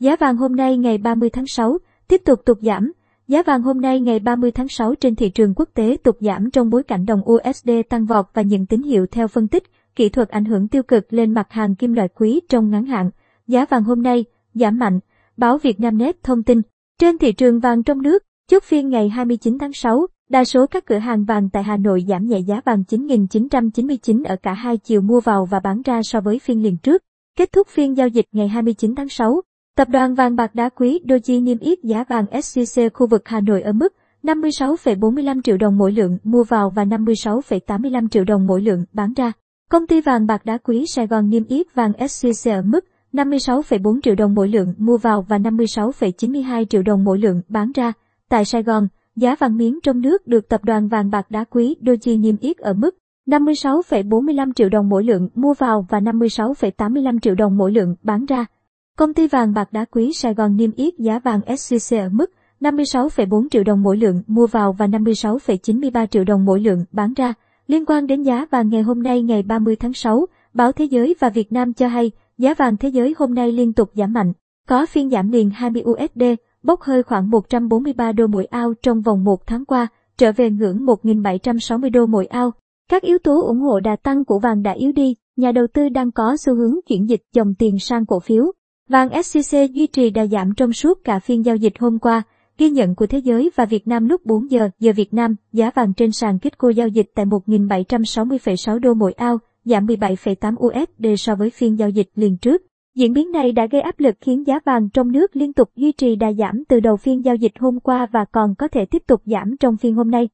Giá vàng hôm nay ngày 30 tháng 6 tiếp tục tụt giảm. Giá vàng hôm nay ngày 30 tháng 6 trên thị trường quốc tế tụt giảm trong bối cảnh đồng USD tăng vọt và những tín hiệu theo phân tích kỹ thuật ảnh hưởng tiêu cực lên mặt hàng kim loại quý trong ngắn hạn. Giá vàng hôm nay giảm mạnh. Báo Việt Nam Net thông tin. Trên thị trường vàng trong nước, chốt phiên ngày 29 tháng 6, đa số các cửa hàng vàng tại Hà Nội giảm nhẹ giá vàng 9.999 ở cả hai chiều mua vào và bán ra so với phiên liền trước. Kết thúc phiên giao dịch ngày 29 tháng 6, Tập đoàn vàng bạc đá quý Doji niêm yết giá vàng SJC khu vực Hà Nội ở mức 56,45 triệu đồng mỗi lượng mua vào và 56,85 triệu đồng mỗi lượng bán ra. Công ty vàng bạc đá quý Sài Gòn niêm yết vàng SJC ở mức 56,4 triệu đồng mỗi lượng mua vào và 56,92 triệu đồng mỗi lượng bán ra. Tại Sài Gòn, giá vàng miếng trong nước được tập đoàn vàng bạc đá quý Doji niêm yết ở mức 56,45 triệu đồng mỗi lượng mua vào và 56,85 triệu đồng mỗi lượng bán ra. Công ty vàng bạc đá quý Sài Gòn niêm yết giá vàng SJC ở mức 56,4 triệu đồng mỗi lượng mua vào và 56,93 triệu đồng mỗi lượng bán ra. Liên quan đến giá vàng ngày hôm nay ngày 30 tháng 6, báo Thế giới và Việt Nam cho hay giá vàng thế giới hôm nay liên tục giảm mạnh, có phiên giảm liền 20 USD, bốc hơi khoảng 143 đô mỗi ao trong vòng một tháng qua, trở về ngưỡng 1.760 đô mỗi ao. Các yếu tố ủng hộ đà tăng của vàng đã yếu đi, nhà đầu tư đang có xu hướng chuyển dịch dòng tiền sang cổ phiếu. Vàng SCC duy trì đà giảm trong suốt cả phiên giao dịch hôm qua, ghi nhận của thế giới và Việt Nam lúc 4 giờ giờ Việt Nam, giá vàng trên sàn Kitco giao dịch tại 1.760,6 đô mỗi ao, giảm 17,8 USD so với phiên giao dịch liền trước. Diễn biến này đã gây áp lực khiến giá vàng trong nước liên tục duy trì đà giảm từ đầu phiên giao dịch hôm qua và còn có thể tiếp tục giảm trong phiên hôm nay.